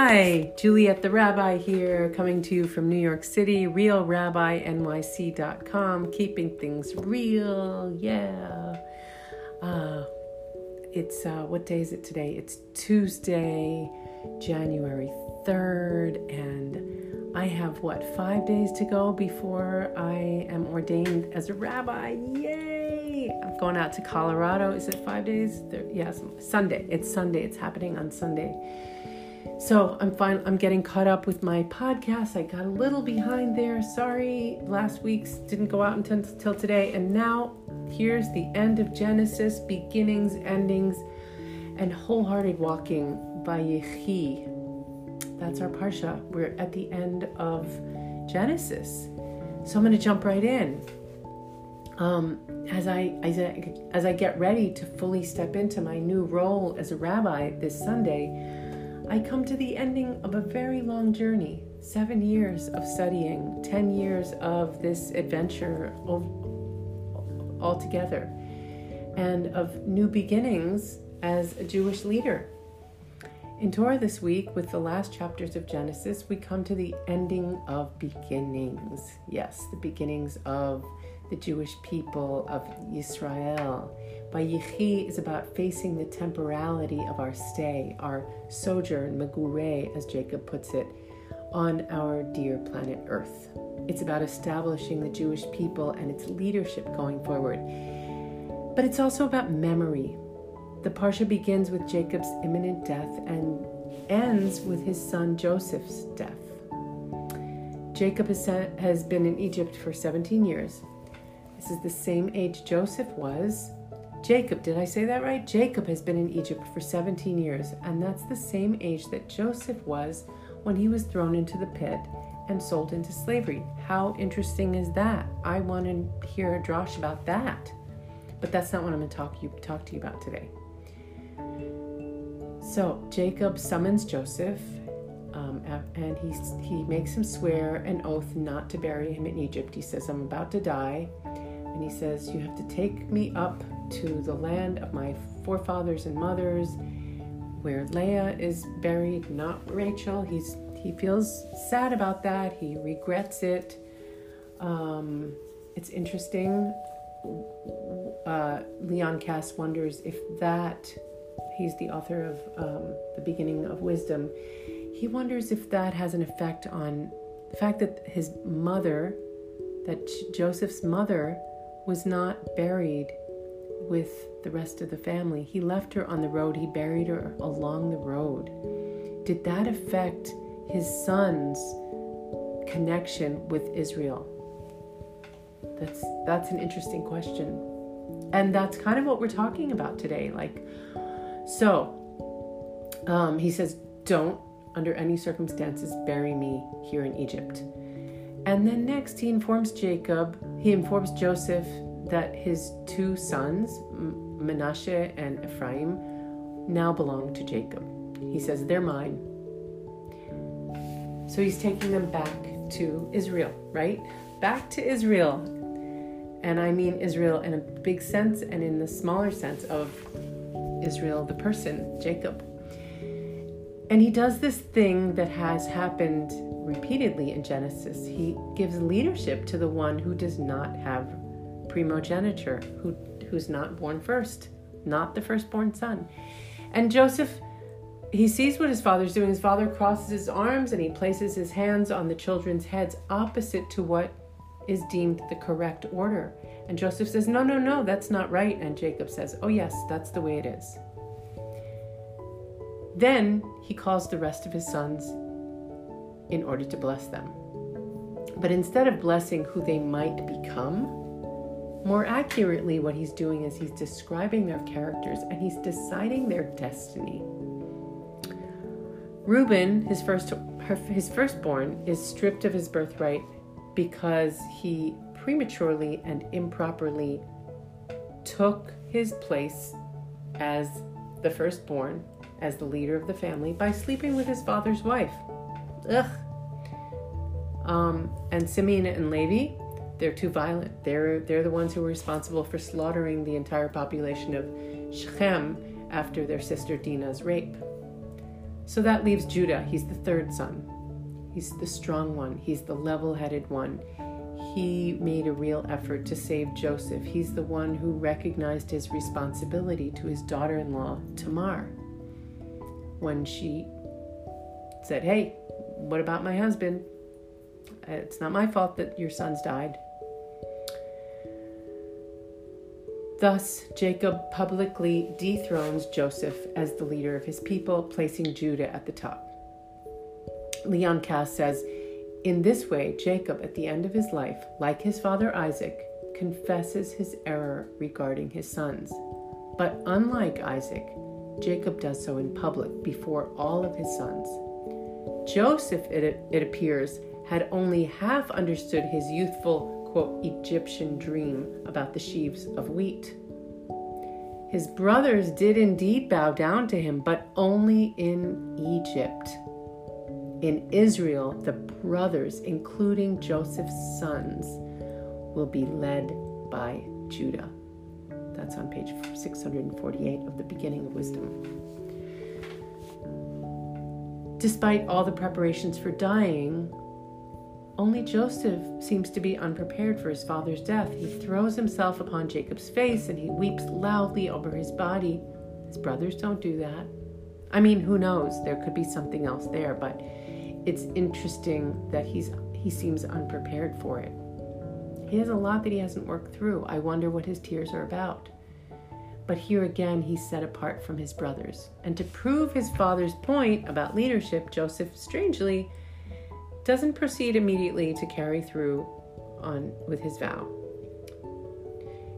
Hi, Juliet the Rabbi here, coming to you from New York City, realrabbinyc.com, keeping things real, yeah. Uh, it's, uh, what day is it today? It's Tuesday, January 3rd, and I have, what, five days to go before I am ordained as a rabbi, yay! I'm going out to Colorado, is it five days? There, yes, Sunday, it's Sunday, it's happening on Sunday so I'm fine. I'm getting caught up with my podcast. I got a little behind there. Sorry, last week's didn't go out until, today. And now here's the end of Genesis, beginnings, endings, and wholehearted walking Vayichi. That's our parsha. We're at the end of Genesis, so I'm going to jump right in. Um, as I as I as I get ready to fully step into my new role as a rabbi this Sunday. I come to the ending of a very long journey seven years of studying, 10 years of this adventure altogether, and of new beginnings as a Jewish leader. In Torah this week, with the last chapters of Genesis, we come to the ending of beginnings. Yes, the beginnings of the Jewish people of Israel. Vayichi is about facing the temporality of our stay, our sojourn, megure, as Jacob puts it, on our dear planet Earth. It's about establishing the Jewish people and its leadership going forward. But it's also about memory. The Parsha begins with Jacob's imminent death and ends with his son Joseph's death. Jacob has been in Egypt for 17 years this is the same age Joseph was. Jacob, did I say that right? Jacob has been in Egypt for 17 years, and that's the same age that Joseph was when he was thrown into the pit and sold into slavery. How interesting is that? I want to hear a drosh about that. But that's not what I'm going to talk, you, talk to you about today. So Jacob summons Joseph, um, and he, he makes him swear an oath not to bury him in Egypt. He says, I'm about to die and he says, You have to take me up to the land of my forefathers and mothers, where Leah is buried, not Rachel. He's he feels sad about that. He regrets it. Um, it's interesting. Uh, Leon Kass wonders if that he's the author of um, the beginning of wisdom. He wonders if that has an effect on the fact that his mother, that Joseph's mother, was not buried with the rest of the family. He left her on the road, he buried her along the road. Did that affect his son's connection with Israel? That's that's an interesting question. And that's kind of what we're talking about today. Like so um, he says, Don't under any circumstances bury me here in Egypt. And then next, he informs Jacob, he informs Joseph that his two sons, Menashe and Ephraim, now belong to Jacob. He says, They're mine. So he's taking them back to Israel, right? Back to Israel. And I mean Israel in a big sense and in the smaller sense of Israel, the person, Jacob. And he does this thing that has happened repeatedly in Genesis. He gives leadership to the one who does not have primogeniture, who, who's not born first, not the firstborn son. And Joseph, he sees what his father's doing. His father crosses his arms and he places his hands on the children's heads opposite to what is deemed the correct order. And Joseph says, No, no, no, that's not right. And Jacob says, Oh, yes, that's the way it is. Then he calls the rest of his sons in order to bless them. But instead of blessing who they might become, more accurately, what he's doing is he's describing their characters and he's deciding their destiny. Reuben, his first his firstborn, is stripped of his birthright because he prematurely and improperly took his place as the firstborn as the leader of the family by sleeping with his father's wife. Ugh. Um, and Simeon and Levi, they're too violent. They're they're the ones who were responsible for slaughtering the entire population of Shechem after their sister Dinah's rape. So that leaves Judah. He's the third son. He's the strong one. He's the level headed one. He made a real effort to save Joseph. He's the one who recognized his responsibility to his daughter in law, Tamar, when she said, Hey, what about my husband? It's not my fault that your sons died. Thus, Jacob publicly dethrones Joseph as the leader of his people, placing Judah at the top. Leon Kass says, In this way, Jacob, at the end of his life, like his father Isaac, confesses his error regarding his sons. But unlike Isaac, Jacob does so in public before all of his sons. Joseph, it, it appears, had only half understood his youthful quote, Egyptian dream about the sheaves of wheat. His brothers did indeed bow down to him, but only in Egypt. In Israel, the brothers, including Joseph's sons, will be led by Judah. That's on page 648 of the beginning of wisdom. Despite all the preparations for dying, only Joseph seems to be unprepared for his father's death. He throws himself upon Jacob's face and he weeps loudly over his body. His brothers don't do that. I mean, who knows? There could be something else there, but it's interesting that he's he seems unprepared for it. He has a lot that he hasn't worked through. I wonder what his tears are about. But here again, he's set apart from his brothers. And to prove his father's point about leadership, Joseph, strangely, doesn't proceed immediately to carry through on with his vow.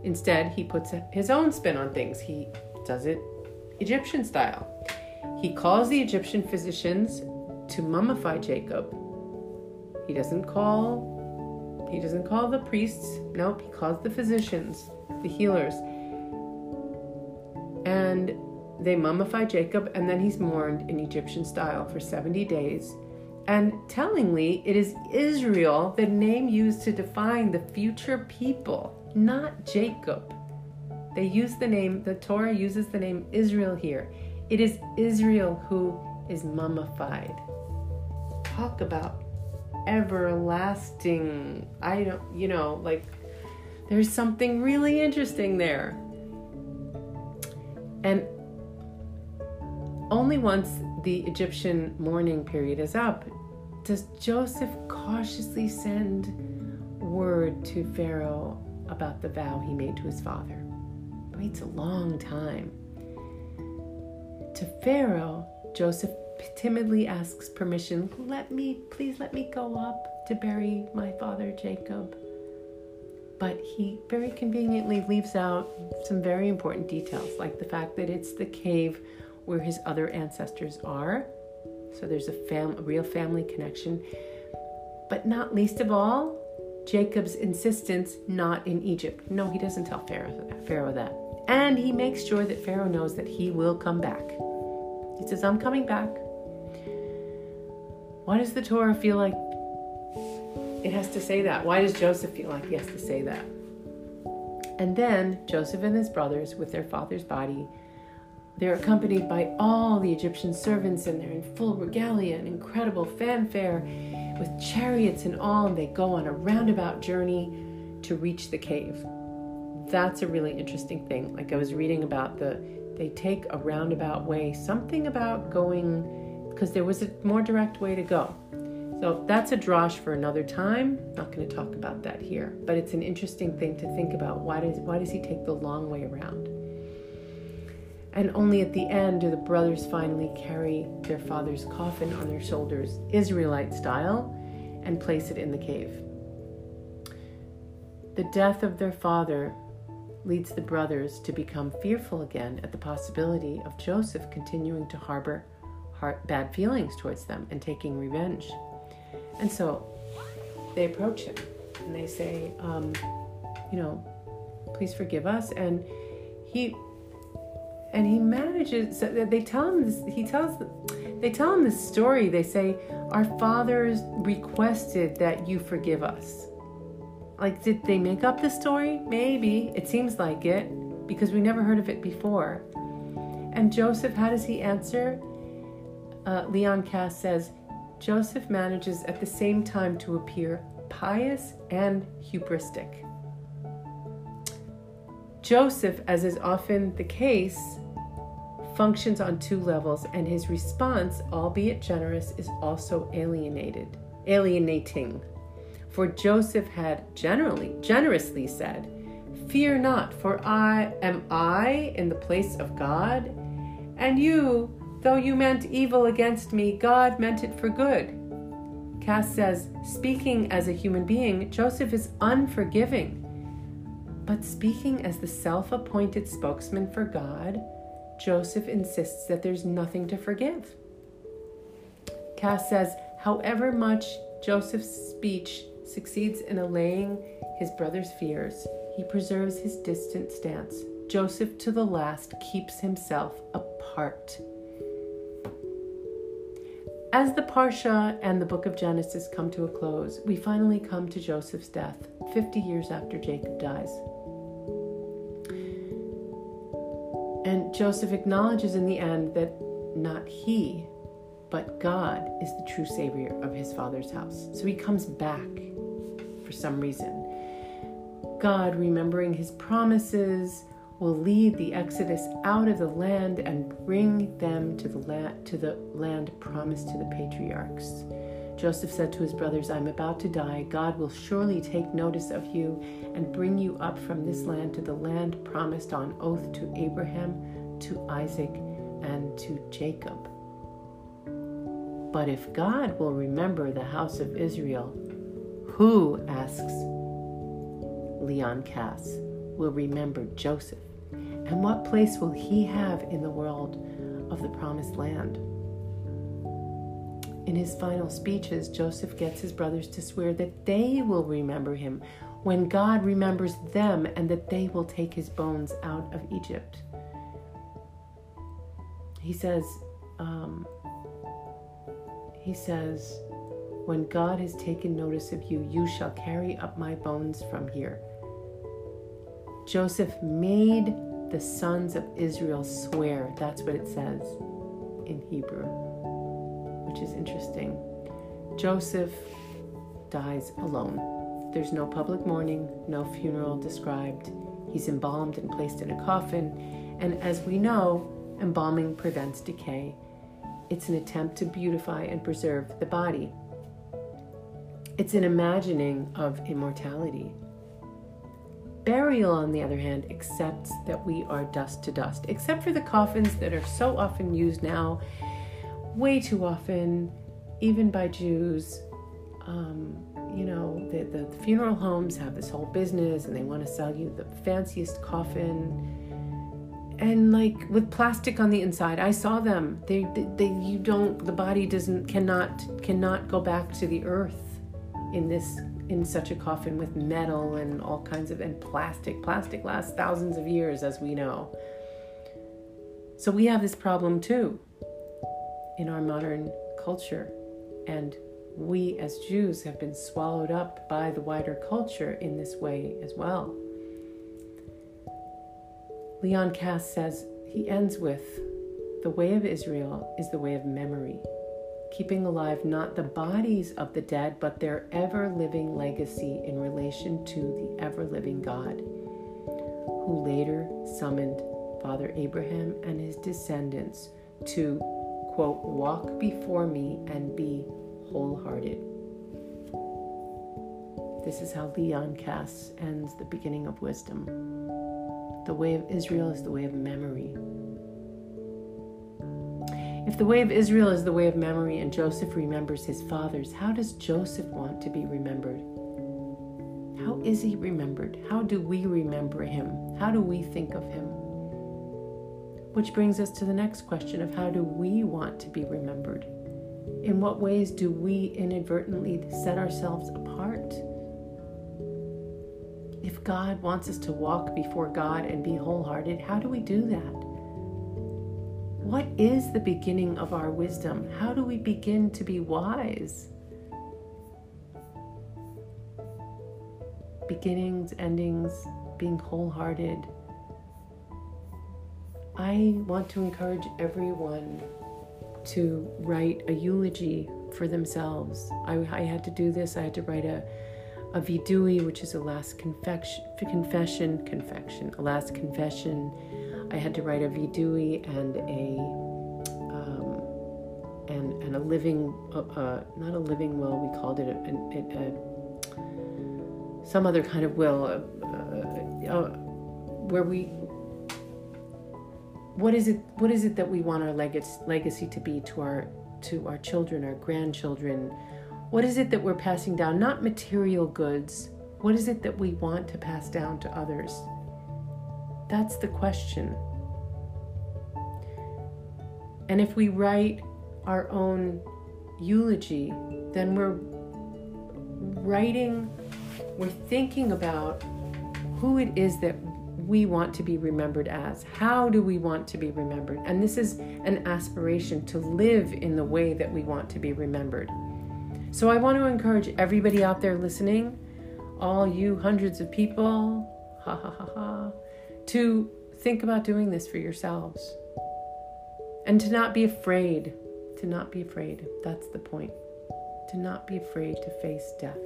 Instead, he puts his own spin on things. He does it Egyptian style. He calls the Egyptian physicians to mummify Jacob. He doesn't call he doesn't call the priests. Nope, he calls the physicians, the healers. And they mummify Jacob and then he's mourned in Egyptian style for 70 days and tellingly, it is Israel, the name used to define the future people, not Jacob. They use the name, the Torah uses the name Israel here. It is Israel who is mummified. Talk about everlasting. I don't, you know, like there's something really interesting there. And only once the Egyptian mourning period is up does Joseph cautiously send word to Pharaoh about the vow he made to his father? Waits a long time. To Pharaoh, Joseph timidly asks permission, let me, please let me go up to bury my father Jacob. But he very conveniently leaves out some very important details, like the fact that it's the cave where his other ancestors are so there's a, fam- a real family connection. But not least of all, Jacob's insistence not in Egypt. No, he doesn't tell Pharaoh, Pharaoh that. And he makes sure that Pharaoh knows that he will come back. He says, I'm coming back. Why does the Torah feel like it has to say that? Why does Joseph feel like he has to say that? And then Joseph and his brothers, with their father's body, they're accompanied by all the Egyptian servants, and they're in full regalia and incredible fanfare with chariots and all, and they go on a roundabout journey to reach the cave. That's a really interesting thing. Like I was reading about the, they take a roundabout way, something about going, because there was a more direct way to go. So that's a drosh for another time. Not going to talk about that here, but it's an interesting thing to think about. Why does why does he take the long way around? And only at the end do the brothers finally carry their father's coffin on their shoulders, Israelite style, and place it in the cave. The death of their father leads the brothers to become fearful again at the possibility of Joseph continuing to harbor bad feelings towards them and taking revenge. And so they approach him and they say, um, you know, please forgive us. And he and he manages so they tell him this he tells them. they tell him this story. They say our fathers requested that you forgive us. Like did they make up the story? Maybe. It seems like it because we never heard of it before. And joseph how does he answer? Uh, Leon Kass says Joseph manages at the same time to appear pious and hubristic. Joseph, as is often the case, functions on two levels, and his response, albeit generous, is also alienated, alienating. For Joseph had generally, generously said, Fear not, for I am I in the place of God, and you, though you meant evil against me, God meant it for good. Kass says, speaking as a human being, Joseph is unforgiving. But speaking as the self appointed spokesman for God, Joseph insists that there's nothing to forgive. Kass says, however much Joseph's speech succeeds in allaying his brother's fears, he preserves his distant stance. Joseph, to the last, keeps himself apart. As the Parsha and the book of Genesis come to a close, we finally come to Joseph's death, 50 years after Jacob dies. And Joseph acknowledges in the end that not he, but God is the true savior of his father's house. So he comes back for some reason. God, remembering his promises, will lead the exodus out of the land and bring them to the land to the land promised to the patriarchs. Joseph said to his brothers, I'm about to die. God will surely take notice of you and bring you up from this land to the land promised on oath to Abraham, to Isaac, and to Jacob. But if God will remember the house of Israel, who, asks Leon Kass, will remember Joseph? And what place will he have in the world of the promised land? In his final speeches, Joseph gets his brothers to swear that they will remember him when God remembers them and that they will take his bones out of Egypt. He says, um, he says, when God has taken notice of you, you shall carry up my bones from here. Joseph made the sons of Israel swear. That's what it says in Hebrew which is interesting. Joseph dies alone. There's no public mourning, no funeral described. He's embalmed and placed in a coffin, and as we know, embalming prevents decay. It's an attempt to beautify and preserve the body. It's an imagining of immortality. Burial, on the other hand, accepts that we are dust to dust, except for the coffins that are so often used now way too often, even by Jews. Um, you know, the, the funeral homes have this whole business and they want to sell you the fanciest coffin and like with plastic on the inside i saw them they, they, they you don't the body doesn't cannot cannot go back to the earth in this in such a coffin with metal and all kinds of and plastic plastic lasts thousands of years as we know so we have this problem too in our modern culture. And we as Jews have been swallowed up by the wider culture in this way as well. Leon Kass says he ends with The way of Israel is the way of memory, keeping alive not the bodies of the dead, but their ever living legacy in relation to the ever living God, who later summoned Father Abraham and his descendants to quote, walk before me and be wholehearted. This is how Leon Kass ends the beginning of wisdom. The way of Israel is the way of memory. If the way of Israel is the way of memory and Joseph remembers his fathers, how does Joseph want to be remembered? How is he remembered? How do we remember him? How do we think of him? Which brings us to the next question of how do we want to be remembered? In what ways do we inadvertently set ourselves apart? If God wants us to walk before God and be wholehearted, how do we do that? What is the beginning of our wisdom? How do we begin to be wise? Beginnings, endings, being wholehearted I want to encourage everyone to write a eulogy for themselves. I, I had to do this. I had to write a a vidui, which is a last confection, confession, confection, a last confession. I had to write a vidui and a um, and and a living, uh, uh, not a living will. We called it a, a, a some other kind of will, uh, uh, uh, where we. What is it? What is it that we want our legacy, legacy to be to our to our children, our grandchildren? What is it that we're passing down? Not material goods. What is it that we want to pass down to others? That's the question. And if we write our own eulogy, then we're writing, we're thinking about who it is that we want to be remembered as. How do we want to be remembered? And this is an aspiration to live in the way that we want to be remembered. So I want to encourage everybody out there listening, all you hundreds of people, ha ha ha ha, to think about doing this for yourselves. And to not be afraid, to not be afraid. That's the point. To not be afraid to face death.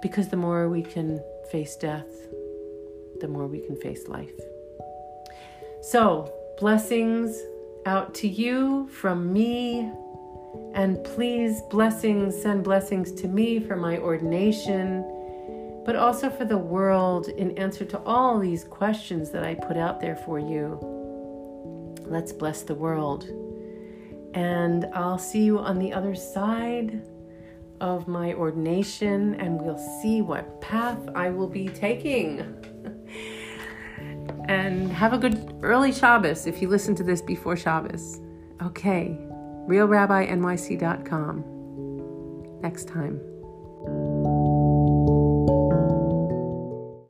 Because the more we can face death, the more we can face life. So, blessings out to you from me and please, blessings, send blessings to me for my ordination, but also for the world in answer to all these questions that I put out there for you. Let's bless the world. And I'll see you on the other side of my ordination, and we'll see what path I will be taking. and have a good early Shabbos if you listen to this before Shabbos. Okay realrabbinyc.com. Next time.